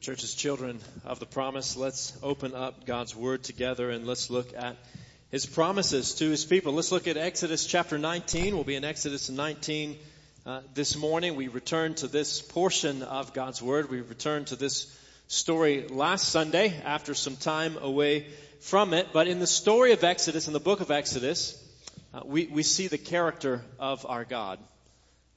church's children of the promise, let's open up God's Word together and let's look at His promises to His people. Let's look at Exodus chapter 19. We'll be in Exodus 19 uh, this morning. We return to this portion of God's Word. We return to this story last Sunday after some time away from it. But in the story of Exodus, in the book of Exodus, uh, we, we see the character of our God.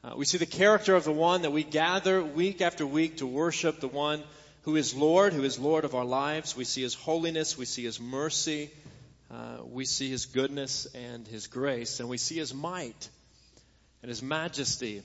Uh, we see the character of the one that we gather week after week to worship, the one who is Lord, who is Lord of our lives. We see His holiness, we see His mercy, uh, we see His goodness and His grace, and we see His might and His majesty.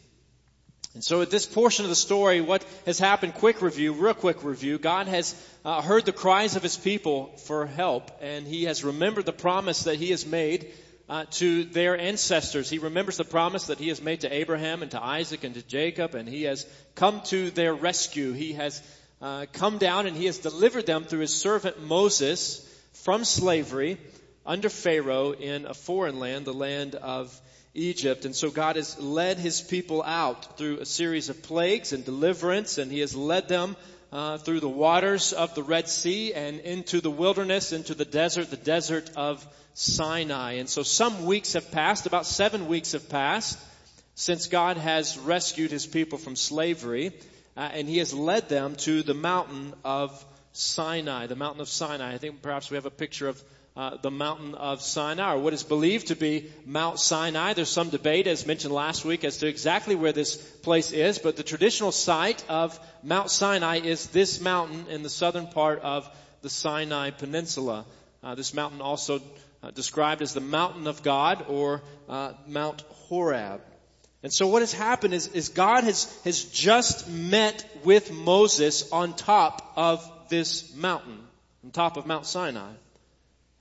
And so at this portion of the story, what has happened, quick review, real quick review, God has uh, heard the cries of His people for help, and He has remembered the promise that He has made uh, to their ancestors. He remembers the promise that he has made to Abraham and to Isaac and to Jacob, and he has come to their rescue. He has uh, come down and he has delivered them through his servant Moses from slavery under Pharaoh in a foreign land, the land of Egypt. And so God has led his people out through a series of plagues and deliverance, and he has led them uh, through the waters of the Red Sea and into the wilderness, into the desert, the desert of Sinai. And so some weeks have passed, about seven weeks have passed since God has rescued his people from slavery uh, and he has led them to the mountain of Sinai, the mountain of Sinai. I think perhaps we have a picture of uh, the mountain of Sinai, or what is believed to be Mount Sinai. There's some debate, as mentioned last week, as to exactly where this place is, but the traditional site of Mount Sinai is this mountain in the southern part of the Sinai Peninsula. Uh, this mountain also uh, described as the mountain of God or uh, Mount Horeb. And so what has happened is, is God has, has just met with Moses on top of this mountain, on top of Mount Sinai.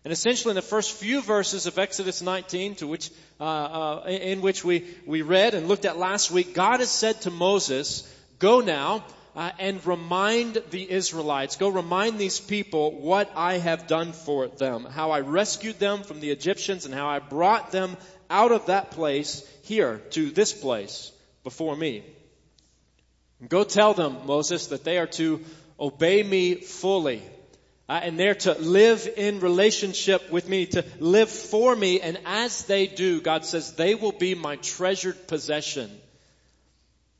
And essentially in the first few verses of Exodus 19, to which, uh, uh, in which we, we read and looked at last week, God has said to Moses, go now uh, and remind the Israelites, go remind these people what I have done for them, how I rescued them from the Egyptians and how I brought them out of that place here to this place before me. And Go tell them, Moses, that they are to obey me fully. Uh, and they're to live in relationship with me, to live for me. And as they do, God says, they will be my treasured possession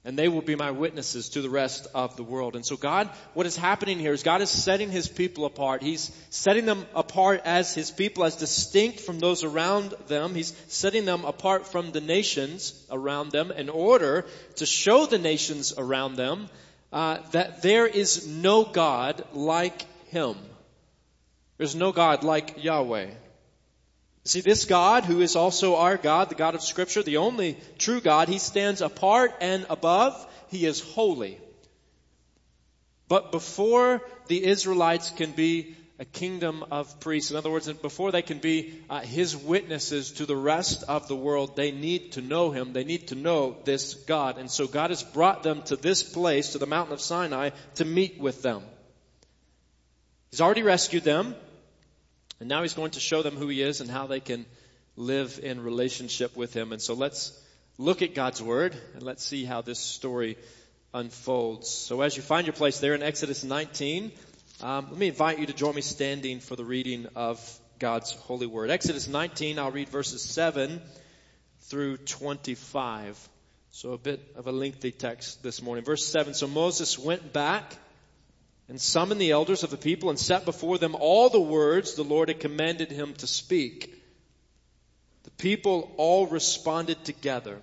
and they will be my witnesses to the rest of the world. And so God, what is happening here is God is setting His people apart. He's setting them apart as His people, as distinct from those around them. He's setting them apart from the nations around them in order to show the nations around them uh, that there is no God like Him. There's no God like Yahweh. See, this God, who is also our God, the God of Scripture, the only true God, He stands apart and above. He is holy. But before the Israelites can be a kingdom of priests, in other words, before they can be uh, His witnesses to the rest of the world, they need to know Him. They need to know this God. And so God has brought them to this place, to the mountain of Sinai, to meet with them. He's already rescued them. And now he's going to show them who he is and how they can live in relationship with him. And so let's look at God's word and let's see how this story unfolds. So as you find your place there in Exodus 19, um, let me invite you to join me standing for the reading of God's holy word. Exodus 19, I'll read verses 7 through 25. So a bit of a lengthy text this morning. Verse 7, so Moses went back and summoned the elders of the people and set before them all the words the Lord had commanded him to speak. The people all responded together.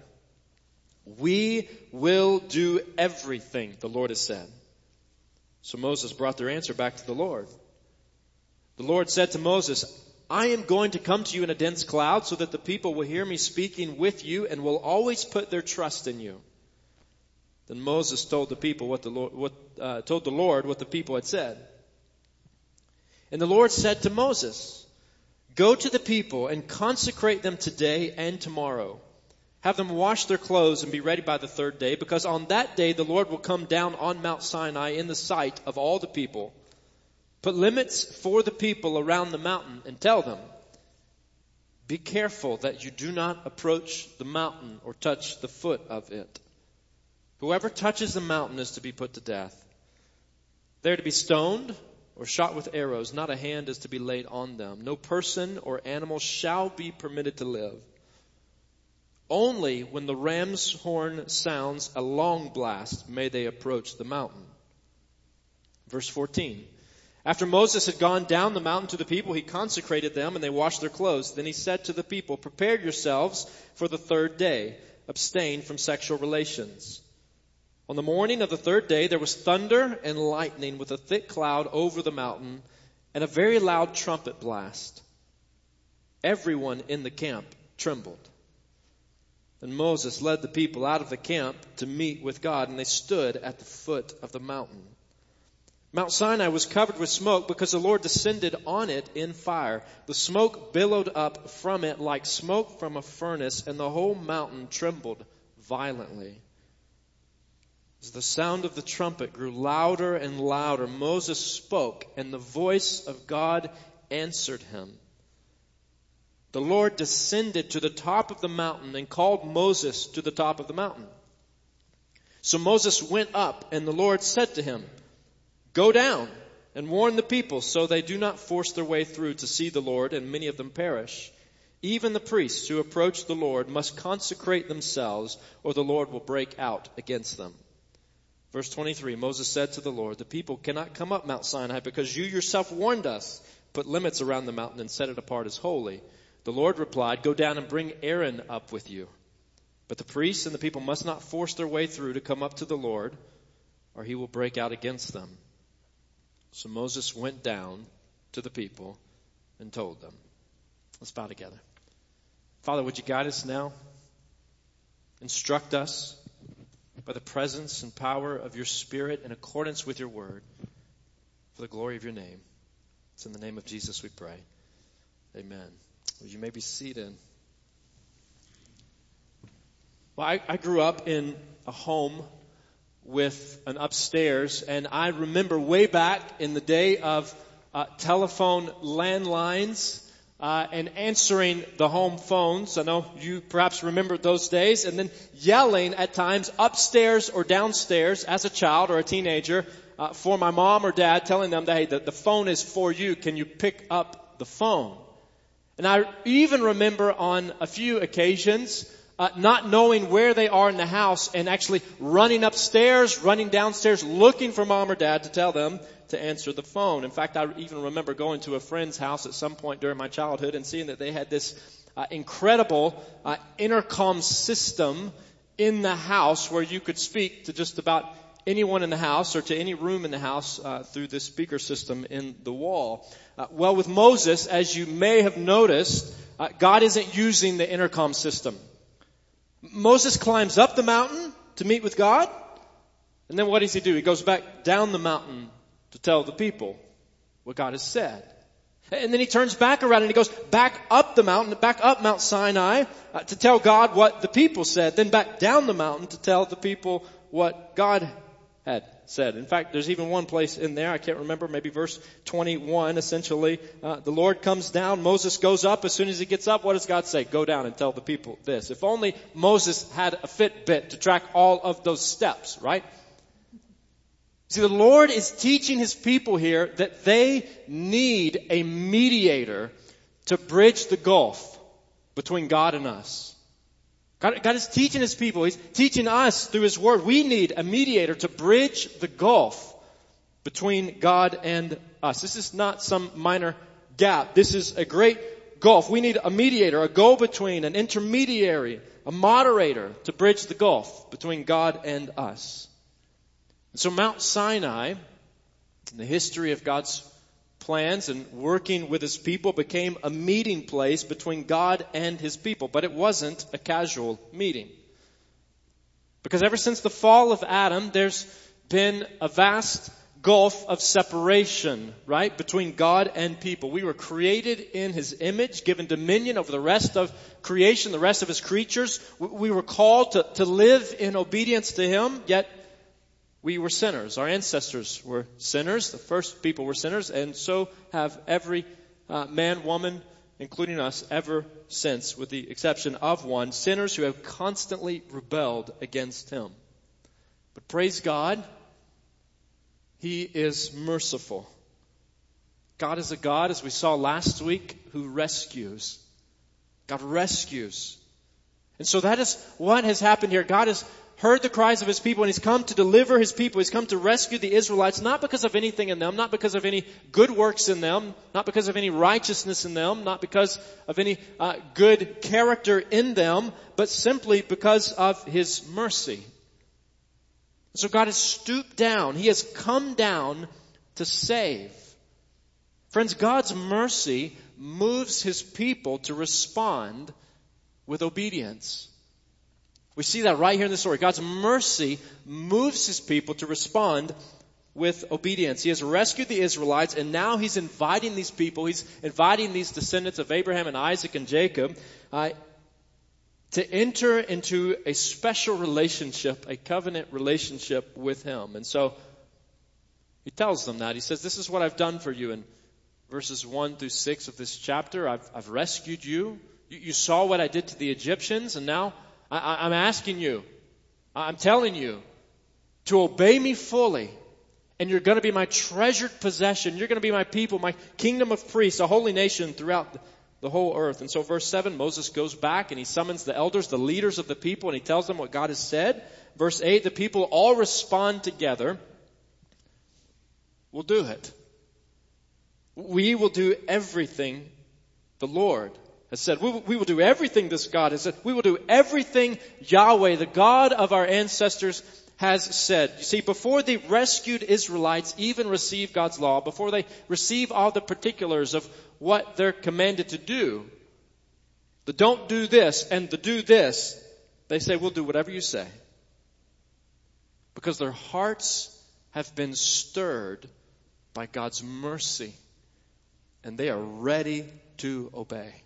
We will do everything the Lord has said. So Moses brought their answer back to the Lord. The Lord said to Moses, I am going to come to you in a dense cloud so that the people will hear me speaking with you and will always put their trust in you. Then Moses told the people what the Lord, what, uh, told the Lord what the people had said. And the Lord said to Moses, Go to the people and consecrate them today and tomorrow. Have them wash their clothes and be ready by the third day, because on that day the Lord will come down on Mount Sinai in the sight of all the people. Put limits for the people around the mountain and tell them, Be careful that you do not approach the mountain or touch the foot of it. Whoever touches the mountain is to be put to death. They are to be stoned or shot with arrows. Not a hand is to be laid on them. No person or animal shall be permitted to live. Only when the ram's horn sounds a long blast may they approach the mountain. Verse 14. After Moses had gone down the mountain to the people, he consecrated them and they washed their clothes. Then he said to the people, prepare yourselves for the third day. Abstain from sexual relations. On the morning of the third day, there was thunder and lightning with a thick cloud over the mountain and a very loud trumpet blast. Everyone in the camp trembled. And Moses led the people out of the camp to meet with God, and they stood at the foot of the mountain. Mount Sinai was covered with smoke because the Lord descended on it in fire. The smoke billowed up from it like smoke from a furnace, and the whole mountain trembled violently. As the sound of the trumpet grew louder and louder, Moses spoke, and the voice of God answered him the Lord descended to the top of the mountain and called Moses to the top of the mountain. So Moses went up and the Lord said to him, go down and warn the people so they do not force their way through to see the Lord and many of them perish. Even the priests who approach the Lord must consecrate themselves or the Lord will break out against them. Verse 23, Moses said to the Lord, the people cannot come up Mount Sinai because you yourself warned us. Put limits around the mountain and set it apart as holy. The Lord replied, Go down and bring Aaron up with you. But the priests and the people must not force their way through to come up to the Lord, or he will break out against them. So Moses went down to the people and told them. Let's bow together. Father, would you guide us now? Instruct us by the presence and power of your Spirit in accordance with your word for the glory of your name. It's in the name of Jesus we pray. Amen. You may be seated. Well, I, I grew up in a home with an upstairs, and I remember way back in the day of uh, telephone landlines uh, and answering the home phones. I know you perhaps remember those days, and then yelling at times upstairs or downstairs as a child or a teenager uh, for my mom or dad, telling them that hey, the, the phone is for you. Can you pick up the phone? And I even remember on a few occasions uh, not knowing where they are in the house and actually running upstairs, running downstairs, looking for mom or dad to tell them to answer the phone. In fact, I even remember going to a friend's house at some point during my childhood and seeing that they had this uh, incredible uh, intercom system in the house where you could speak to just about anyone in the house or to any room in the house uh, through this speaker system in the wall. Uh, well, with Moses, as you may have noticed, uh, God isn't using the intercom system. Moses climbs up the mountain to meet with God, and then what does he do? He goes back down the mountain to tell the people what God has said. And then he turns back around and he goes back up the mountain, back up Mount Sinai uh, to tell God what the people said, then back down the mountain to tell the people what God had said. In fact, there's even one place in there, I can't remember, maybe verse 21, essentially. Uh, the Lord comes down, Moses goes up. As soon as he gets up, what does God say? Go down and tell the people this. If only Moses had a Fitbit to track all of those steps, right? See, the Lord is teaching his people here that they need a mediator to bridge the gulf between God and us. God, God is teaching His people. He's teaching us through His Word. We need a mediator to bridge the gulf between God and us. This is not some minor gap. This is a great gulf. We need a mediator, a go-between, an intermediary, a moderator to bridge the gulf between God and us. And so Mount Sinai, in the history of God's plans and working with his people became a meeting place between God and his people. But it wasn't a casual meeting. Because ever since the fall of Adam, there's been a vast gulf of separation, right, between God and people. We were created in His image, given dominion over the rest of creation, the rest of His creatures. We were called to, to live in obedience to Him, yet we were sinners. Our ancestors were sinners. The first people were sinners, and so have every uh, man, woman, including us, ever since, with the exception of one, sinners who have constantly rebelled against Him. But praise God, He is merciful. God is a God, as we saw last week, who rescues. God rescues. And so that is what has happened here. God has heard the cries of his people and he's come to deliver his people. He's come to rescue the Israelites, not because of anything in them, not because of any good works in them, not because of any righteousness in them, not because of any uh, good character in them, but simply because of his mercy. So God has stooped down. He has come down to save. Friends, God's mercy moves his people to respond with obedience. We see that right here in the story. God's mercy moves his people to respond with obedience. He has rescued the Israelites and now he's inviting these people, he's inviting these descendants of Abraham and Isaac and Jacob uh, to enter into a special relationship, a covenant relationship with him. And so he tells them that. He says, this is what I've done for you. in verses 1 through 6 of this chapter. I've, I've rescued you. you. you. saw what I did to the Egyptians, and now I, I'm asking you, I'm telling you to obey me fully. And you're going to be my treasured possession. You're going to be my people, my kingdom of priests, a holy nation throughout the whole earth. And so verse 7, Moses goes back and he summons the elders, the leaders of the people, and he tells them what God has said. Verse 8, the people all respond together. We'll do it. We will do everything the Lord has said. We will, we will do everything this God has said. We will do everything Yahweh, the God of our ancestors, has said. You see, before the rescued Israelites even receive God's law, before they receive all the particulars of what they're commanded to do, the don't do this and the do this, they say, we'll do whatever you say. Because their hearts have been stirred by God's mercy and they are ready to obey.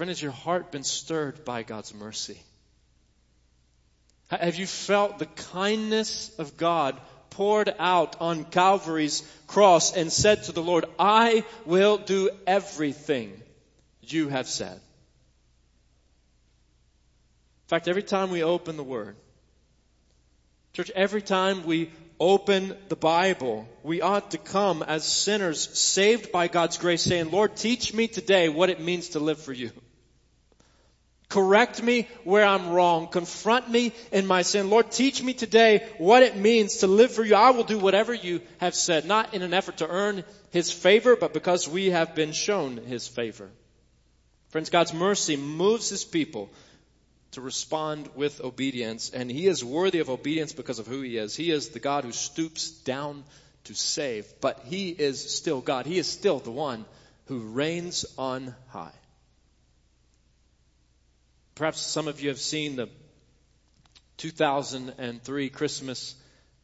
Friend, has your heart been stirred by God's mercy? Have you felt the kindness of God poured out on Calvary's cross and said to the Lord, I will do everything you have said? In fact, every time we open the Word, church, every time we open the Bible, we ought to come as sinners saved by God's grace saying, Lord, teach me today what it means to live for you. Correct me where I'm wrong. Confront me in my sin. Lord, teach me today what it means to live for you. I will do whatever you have said, not in an effort to earn His favor, but because we have been shown His favor. Friends, God's mercy moves His people to respond with obedience. And he is worthy of obedience because of who he is. He is the God who stoops down to save, but he is still God. He is still the one who reigns on high. Perhaps some of you have seen the 2003 Christmas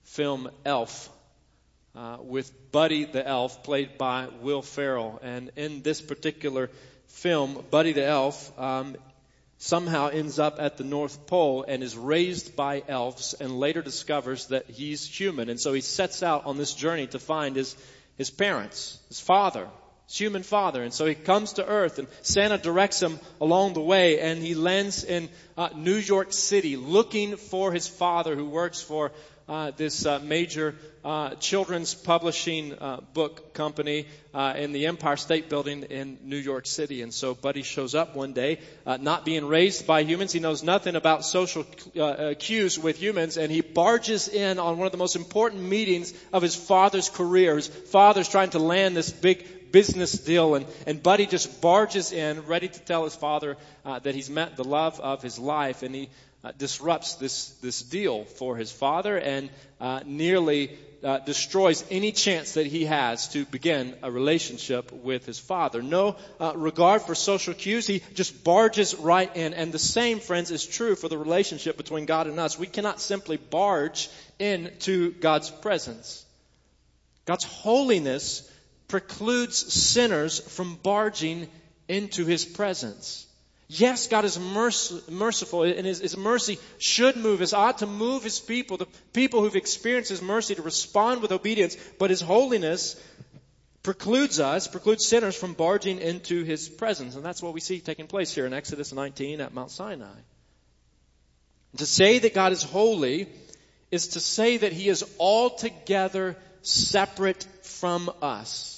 film Elf. Uh, with Buddy the Elf, played by Will Ferrell. And in this particular film, Buddy the Elf um, somehow ends up at the North Pole and is raised by elves and later discovers that he's human. And so he sets out on this journey to find his, his parents, his father, his human father. And so he comes to earth and Santa directs him along the way and he lands in uh, New York City looking for his father who works for uh, this uh, major uh, children's publishing uh, book company uh, in the Empire State Building in New York City. And so Buddy shows up one day, uh, not being raised by humans. He knows nothing about social cues with humans, and he barges in on one of the most important meetings of his father's career. His father's trying to land this big business deal, and, and Buddy just barges in, ready to tell his father that he's met the love of his life, and he uh, disrupts this, this deal for his father and uh, nearly uh, destroys any chance that he has to begin a relationship with his father. No uh, regard for social cues. He just barges right in. And the same, friends, is true for the relationship between God and us. We cannot simply barge into God's presence. God's holiness precludes sinners from barging into his presence. Yes, God is merciful, and his, his, mercy should move us, ought to move His people, the people who've experienced His mercy, to respond with obedience. But His holiness precludes us, precludes sinners from barging into His presence. And that's what we see taking place here in Exodus 19 at Mount Sinai. to say that God is holy is to say that he is altogether separate from us.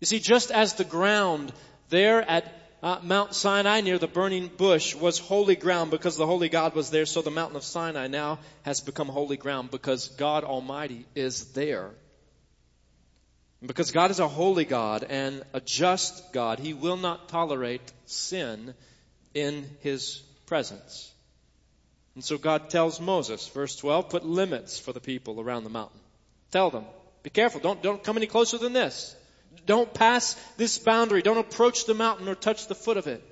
You see, just as the ground there at uh, Mount Sinai near the burning bush was holy ground because the holy God was there, so the mountain of Sinai now has become holy ground because God Almighty is there. because God is a holy God and a just God, He will not tolerate sin in His presence. And so God tells Moses, verse 12, put limits for the people around the mountain. Tell them, be careful, don't, don't come any closer than this. Don't pass this boundary. Don't approach the mountain or touch the foot of it.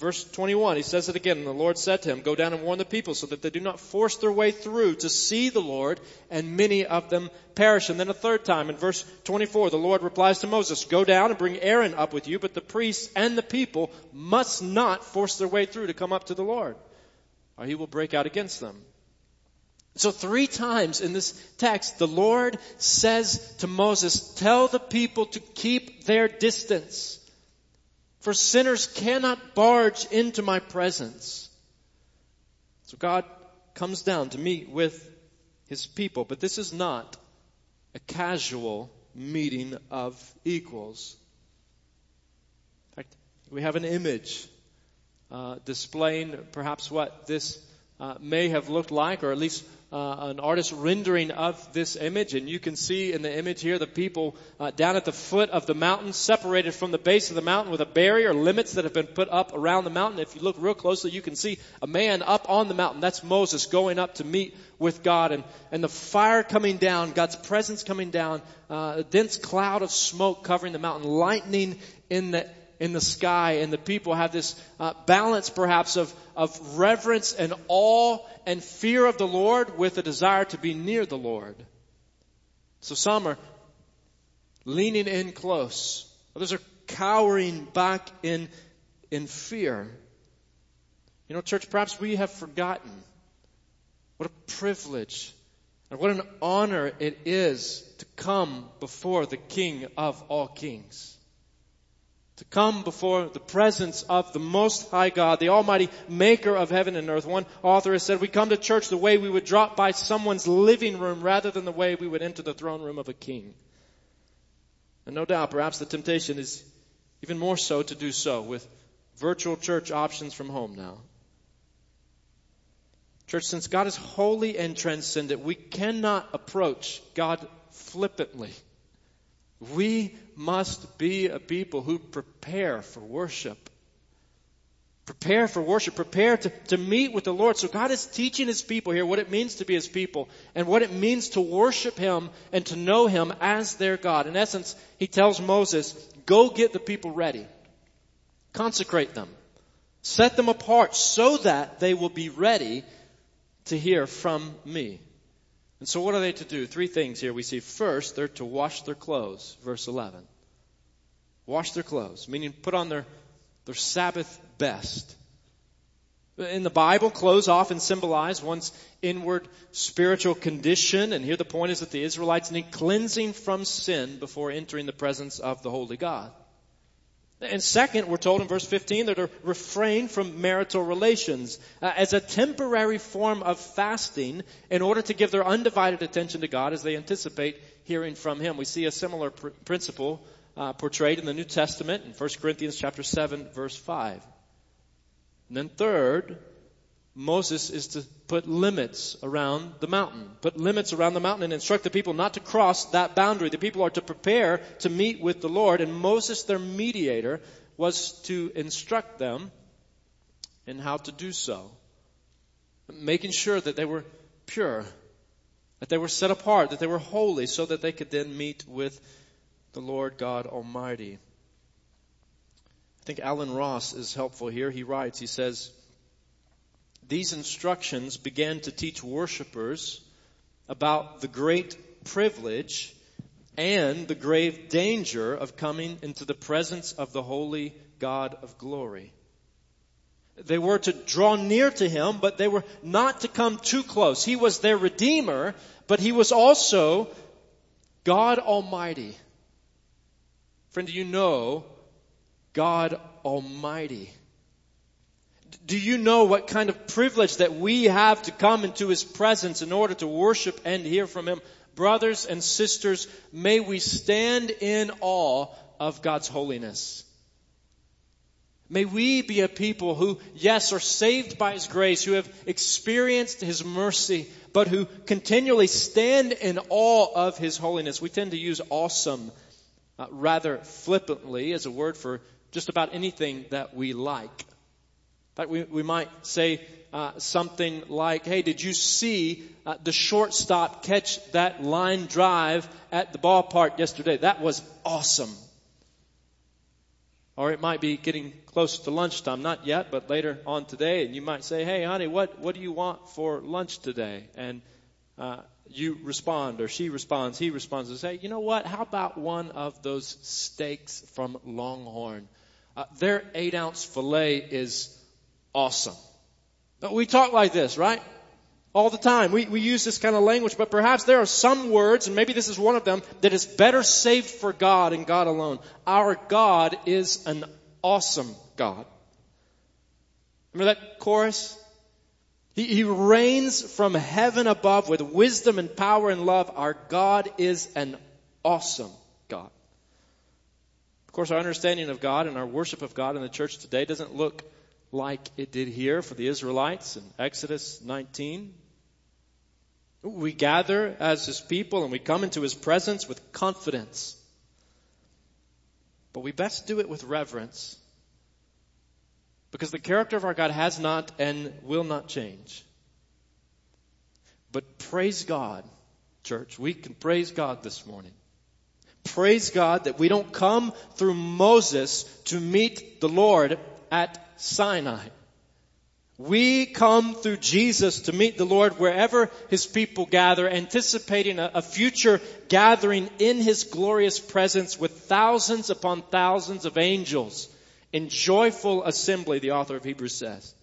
Verse 21, he says it again, and the Lord said to him, Go down and warn the people so that they do not force their way through to see the Lord, and many of them perish. And then a third time, in verse 24, the Lord replies to Moses, Go down and bring Aaron up with you, but the priests and the people must not force their way through to come up to the Lord, or he will break out against them. So three times in this text, the Lord says to Moses, tell the people to keep their distance. For sinners cannot barge into my presence. So God comes down to meet with his people, but this is not a casual meeting of equals. In fact, we have an image uh, displaying perhaps what this uh, may have looked like, or at least uh, an artist rendering of this image, and you can see in the image here the people uh, down at the foot of the mountain, separated from the base of the mountain with a barrier, limits that have been put up around the mountain. If you look real closely, you can see a man up on the mountain. That's Moses going up to meet with God, and and the fire coming down, God's presence coming down, uh, a dense cloud of smoke covering the mountain, lightning in the in the sky, and the people have this uh, balance perhaps of, of reverence and awe and fear of the Lord with a desire to be near the Lord. So some are leaning in close. Others are cowering back in, in fear. You know, church, perhaps we have forgotten what a privilege and what an honor it is to come before the King of all kings to come before the presence of the Most High God, the Almighty Maker of heaven and earth. One author has said, we come to church the way we would drop by someone's living room rather than the way we would enter the throne room of a king. And no doubt, perhaps the temptation is even more so to do so with virtual church options from home now. Church, since God is holy and transcendent, we cannot approach God flippantly. We must be a people who prepare for worship. Prepare for worship. Prepare to, to meet with the Lord. So God is teaching His people here what it means to be His people and what it means to worship Him and to know Him as their God. In essence, He tells Moses, go get the people ready. Consecrate them. Set them apart so that they will be ready to hear from me. And so what are they to do? Three things here we see. First, they're to wash their clothes, verse 11. Wash their clothes, meaning put on their, their Sabbath best. In the Bible, clothes often symbolize one's inward spiritual condition, and here the point is that the Israelites need cleansing from sin before entering the presence of the Holy God. And second, we're told in verse 15 that to refrain from marital relations uh, as a temporary form of fasting in order to give their undivided attention to God as they anticipate hearing from Him. We see a similar pr- principle uh, portrayed in the New Testament in 1 Corinthians chapter 7 verse 5. And then third, Moses is to put limits around the mountain. Put limits around the mountain and instruct the people not to cross that boundary. The people are to prepare to meet with the Lord, and Moses, their mediator, was to instruct them in how to do so. Making sure that they were pure, that they were set apart, that they were holy, so that they could then meet with the Lord God Almighty. I think Allen Ross is helpful here. He writes, he says, these instructions began to teach worshippers about the great privilege and the grave danger of coming into the presence of the holy God of glory. They were to draw near to him, but they were not to come too close. He was their redeemer, but he was also God Almighty. Friend, do you know God Almighty? Do you know what kind of privilege that we have to come into His presence in order to worship and hear from Him? Brothers and sisters, may we stand in awe of God's holiness. May we be a people who, yes, are saved by His grace, who have experienced His mercy, but who continually stand in awe of His holiness. We tend to use awesome uh, rather flippantly as a word for just about anything that we like. Fact, we, we might say uh, something like, hey, did you see uh, the shortstop catch that line drive at the ballpark yesterday? That was awesome. Or it might be getting close to lunchtime, not yet, but later on today, and you might say, "Hey, honey, what what do you want for lunch today?" And uh, you respond, or she responds, he responds, and say, "You know what? How about one of those steaks from Longhorn? Uh, their eight ounce fillet is awesome." But we talk like this, right? all the time. We, we use this kind of language, but perhaps there are some words, and maybe this is one of them, that is better saved for God and God alone. Our God is an awesome God. Remember that chorus? He, he reigns from heaven above with wisdom and power and love. Our God is an awesome God. Of course, our understanding of God and our worship of God in the church today doesn't look like it did here for the Israelites in Exodus 19. We gather as His people and we come into His presence with confidence. But we best do it with reverence. Because the character of our God has not and will not change. But praise God, church. We can praise God this morning. Praise God that we don't come through Moses to meet the Lord at Sinai. We come through Jesus to meet the Lord wherever His people gather, anticipating a, a, future gathering in His glorious presence with thousands upon thousands of angels in joyful assembly, the author of Hebrews says.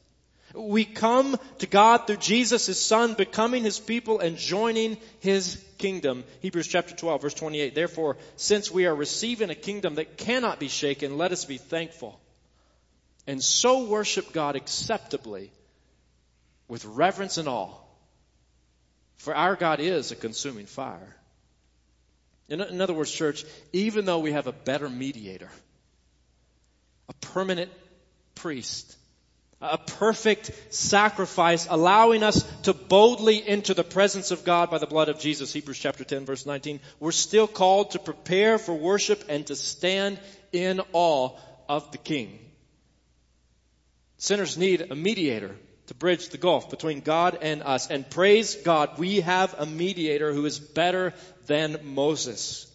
We come to God through Jesus, His Son, becoming His people and joining His kingdom. Hebrews chapter 12 verse 28. Therefore, since we are receiving a kingdom that cannot be shaken, let us be thankful and so worship God acceptably with reverence and awe. For our God is a consuming fire. In, in other words, church, even though we have a better mediator, a permanent priest, a perfect sacrifice allowing us to boldly enter the presence of God by the blood of Jesus, Hebrews chapter 10 verse 19, we're still called to prepare for worship and to stand in awe of the King. Sinners need a mediator to bridge the gulf between God and us. And praise God, we have a mediator who is better than Moses.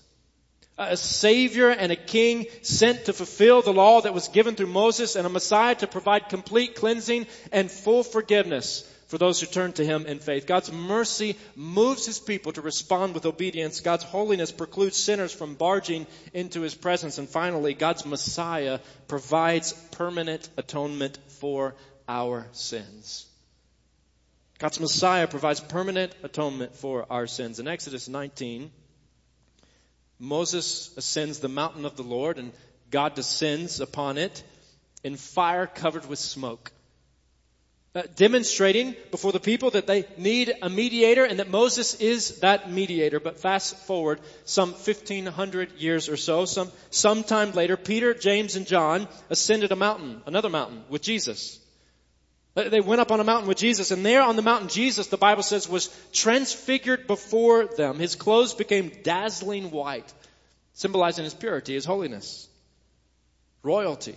A savior and a king sent to fulfill the law that was given through Moses and a Messiah to provide complete cleansing and full forgiveness for those who turn to him in faith. God's mercy moves his people to respond with obedience. God's holiness precludes sinners from barging into his presence. And finally, God's Messiah provides permanent atonement for our sins. God's Messiah provides permanent atonement for our sins. In Exodus 19, Moses ascends the mountain of the Lord and God descends upon it in fire covered with smoke. Uh, demonstrating before the people that they need a mediator and that Moses is that mediator. But fast forward some 1500 years or so, some, sometime later, Peter, James, and John ascended a mountain, another mountain, with Jesus. They went up on a mountain with Jesus, and there on the mountain, Jesus, the Bible says, was transfigured before them. His clothes became dazzling white, symbolizing his purity, his holiness, royalty.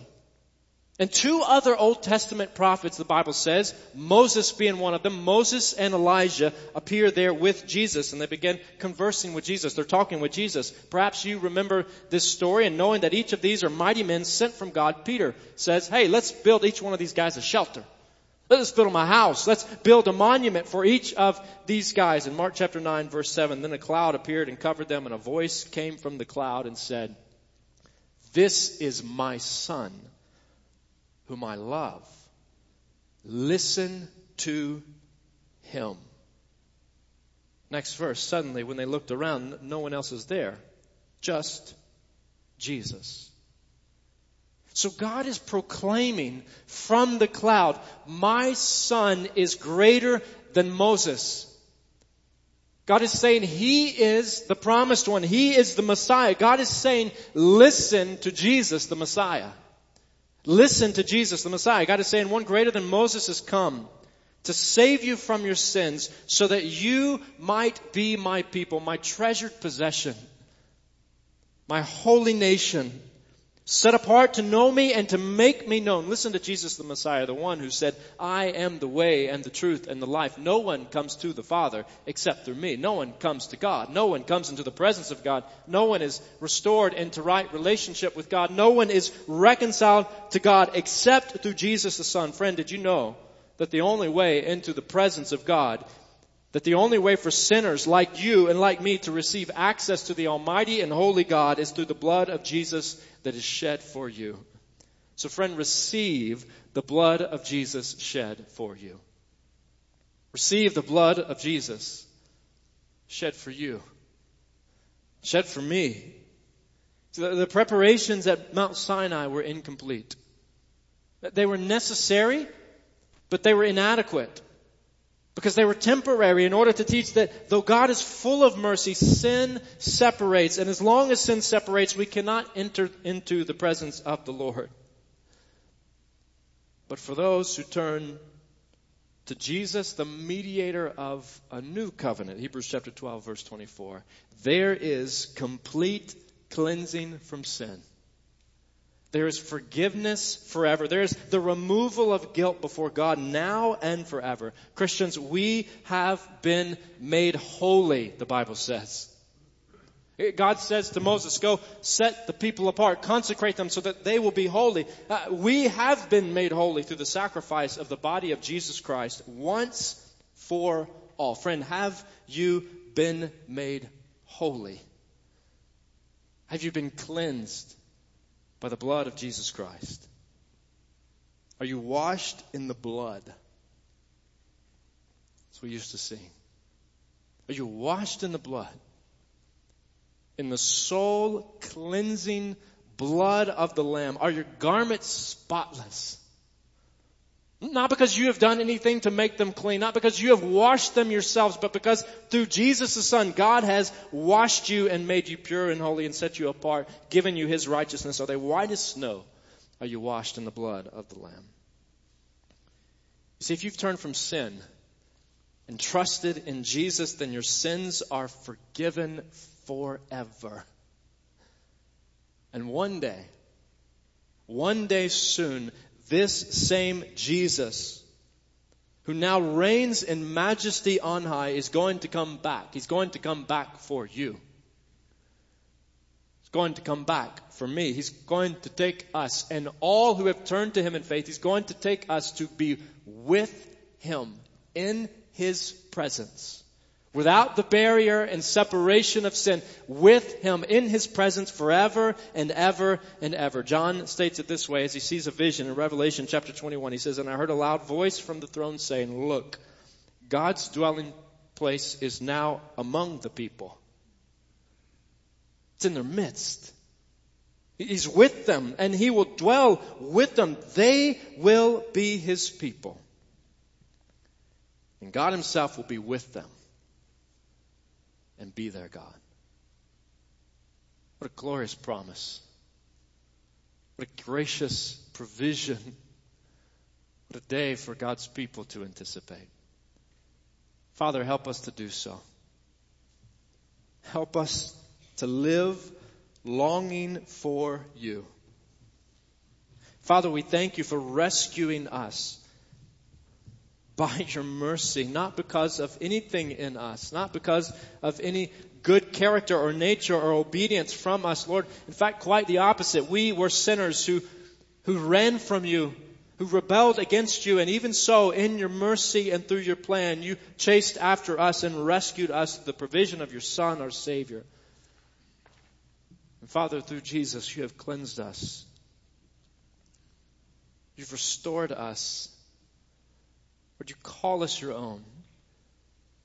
And two other Old Testament prophets, the Bible says, Moses being one of them, Moses and Elijah appear there with Jesus and they begin conversing with Jesus. They're talking with Jesus. Perhaps you remember this story and knowing that each of these are mighty men sent from God, Peter says, hey, let's build each one of these guys a shelter. Let's build them a house. Let's build a monument for each of these guys. In Mark chapter 9 verse 7, then a cloud appeared and covered them and a voice came from the cloud and said, this is my son whom I love. Listen to him. Next verse, suddenly when they looked around, no one else is there. Just Jesus. So God is proclaiming from the cloud, my son is greater than Moses. God is saying He is the promised one. He is the Messiah. God is saying, listen to Jesus, the Messiah. Listen to Jesus, the Messiah. God is saying, one greater than Moses has come to save you from your sins so that you might be my people, my treasured possession, my holy nation, set apart to know me and to make me known. Listen to Jesus the Messiah, the one who said, I am the way and the truth and the life. No one comes to the Father except through me. No one comes to God. No one comes into the presence of God. No one is restored into right relationship with God. No one is reconciled to God except through Jesus the Son. Friend, did you know that the only way into the presence of God that the only way for sinners like you and like me to receive access to the Almighty and Holy God is through the blood of Jesus that is shed for you. So friend, receive the blood of Jesus shed for you. Receive the blood of Jesus shed for you. Shed for me. So the preparations at Mount Sinai were incomplete. They were necessary, but they were inadequate. Because they were temporary in order to teach that though God is full of mercy, sin separates. And as long as sin separates, we cannot enter into the presence of the Lord. But for those who turn to Jesus, the mediator of a new covenant, Hebrews chapter 12 verse 24, there is complete cleansing from sin. There is forgiveness forever. There is the removal of guilt before God now and forever. Christians, we have been made holy, the Bible says. God says to Moses, go set the people apart, consecrate them so that they will be holy. Uh, we have been made holy through the sacrifice of the body of Jesus Christ once for all. Friend, have you been made holy? Have you been cleansed? By the blood of Jesus Christ? Are you washed in the blood? What we used to sing. Are you washed in the blood? In the soul cleansing blood of the Lamb? Are your garments spotless? Not because you have done anything to make them clean, not because you have washed them yourselves, but because through Jesus the Son, God has washed you and made you pure and holy and set you apart, given you His righteousness. Are they white as snow? Are you washed in the blood of the Lamb? You see, if you've turned from sin and trusted in Jesus, then your sins are forgiven forever. And one day, one day soon, this same Jesus, who now reigns in majesty on high, is going to come back. He's going to come back for you. He's going to come back for me. He's going to take us and all who have turned to Him in faith, He's going to take us to be with Him in His presence without the barrier and separation of sin, with him in his presence forever and ever and ever. John states it this way as he sees a vision in Revelation chapter 21. He says, And I heard a loud voice from the throne saying, Look, God's dwelling place is now among the people. It's in their midst. He's with them and he will dwell with them. They will be his people. And God himself will be with them and be their God. What a glorious promise. What a gracious provision. What a day for God's people to anticipate. Father, help us to do so. Help us to live longing for you. Father, we thank you for rescuing us by your mercy, not because of anything in us, not because of any good character or nature or obedience from us, Lord. In fact, quite the opposite. We were sinners who, who ran from you, who rebelled against you, and even so, in your mercy and through your plan, you chased after us and rescued us through the provision of your Son, our Savior. And Father, through Jesus, you have cleansed us. You've restored us would you call us your own?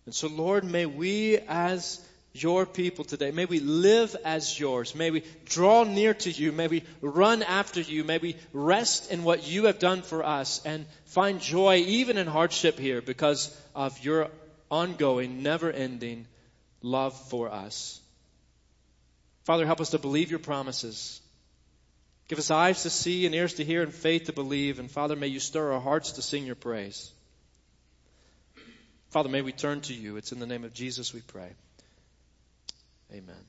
And so, Lord, may we as your people today. May we live as yours. May we draw near to you. May we run after you. May we rest in what you have done for us and find joy even in hardship here because of your ongoing, never ending love for us. Father, help us to believe your promises. Give us eyes to see and ears to hear and faith to believe. And Father, may you stir our hearts to sing your praise. Father, may we turn to you. It's in the name of Jesus we pray. Amen.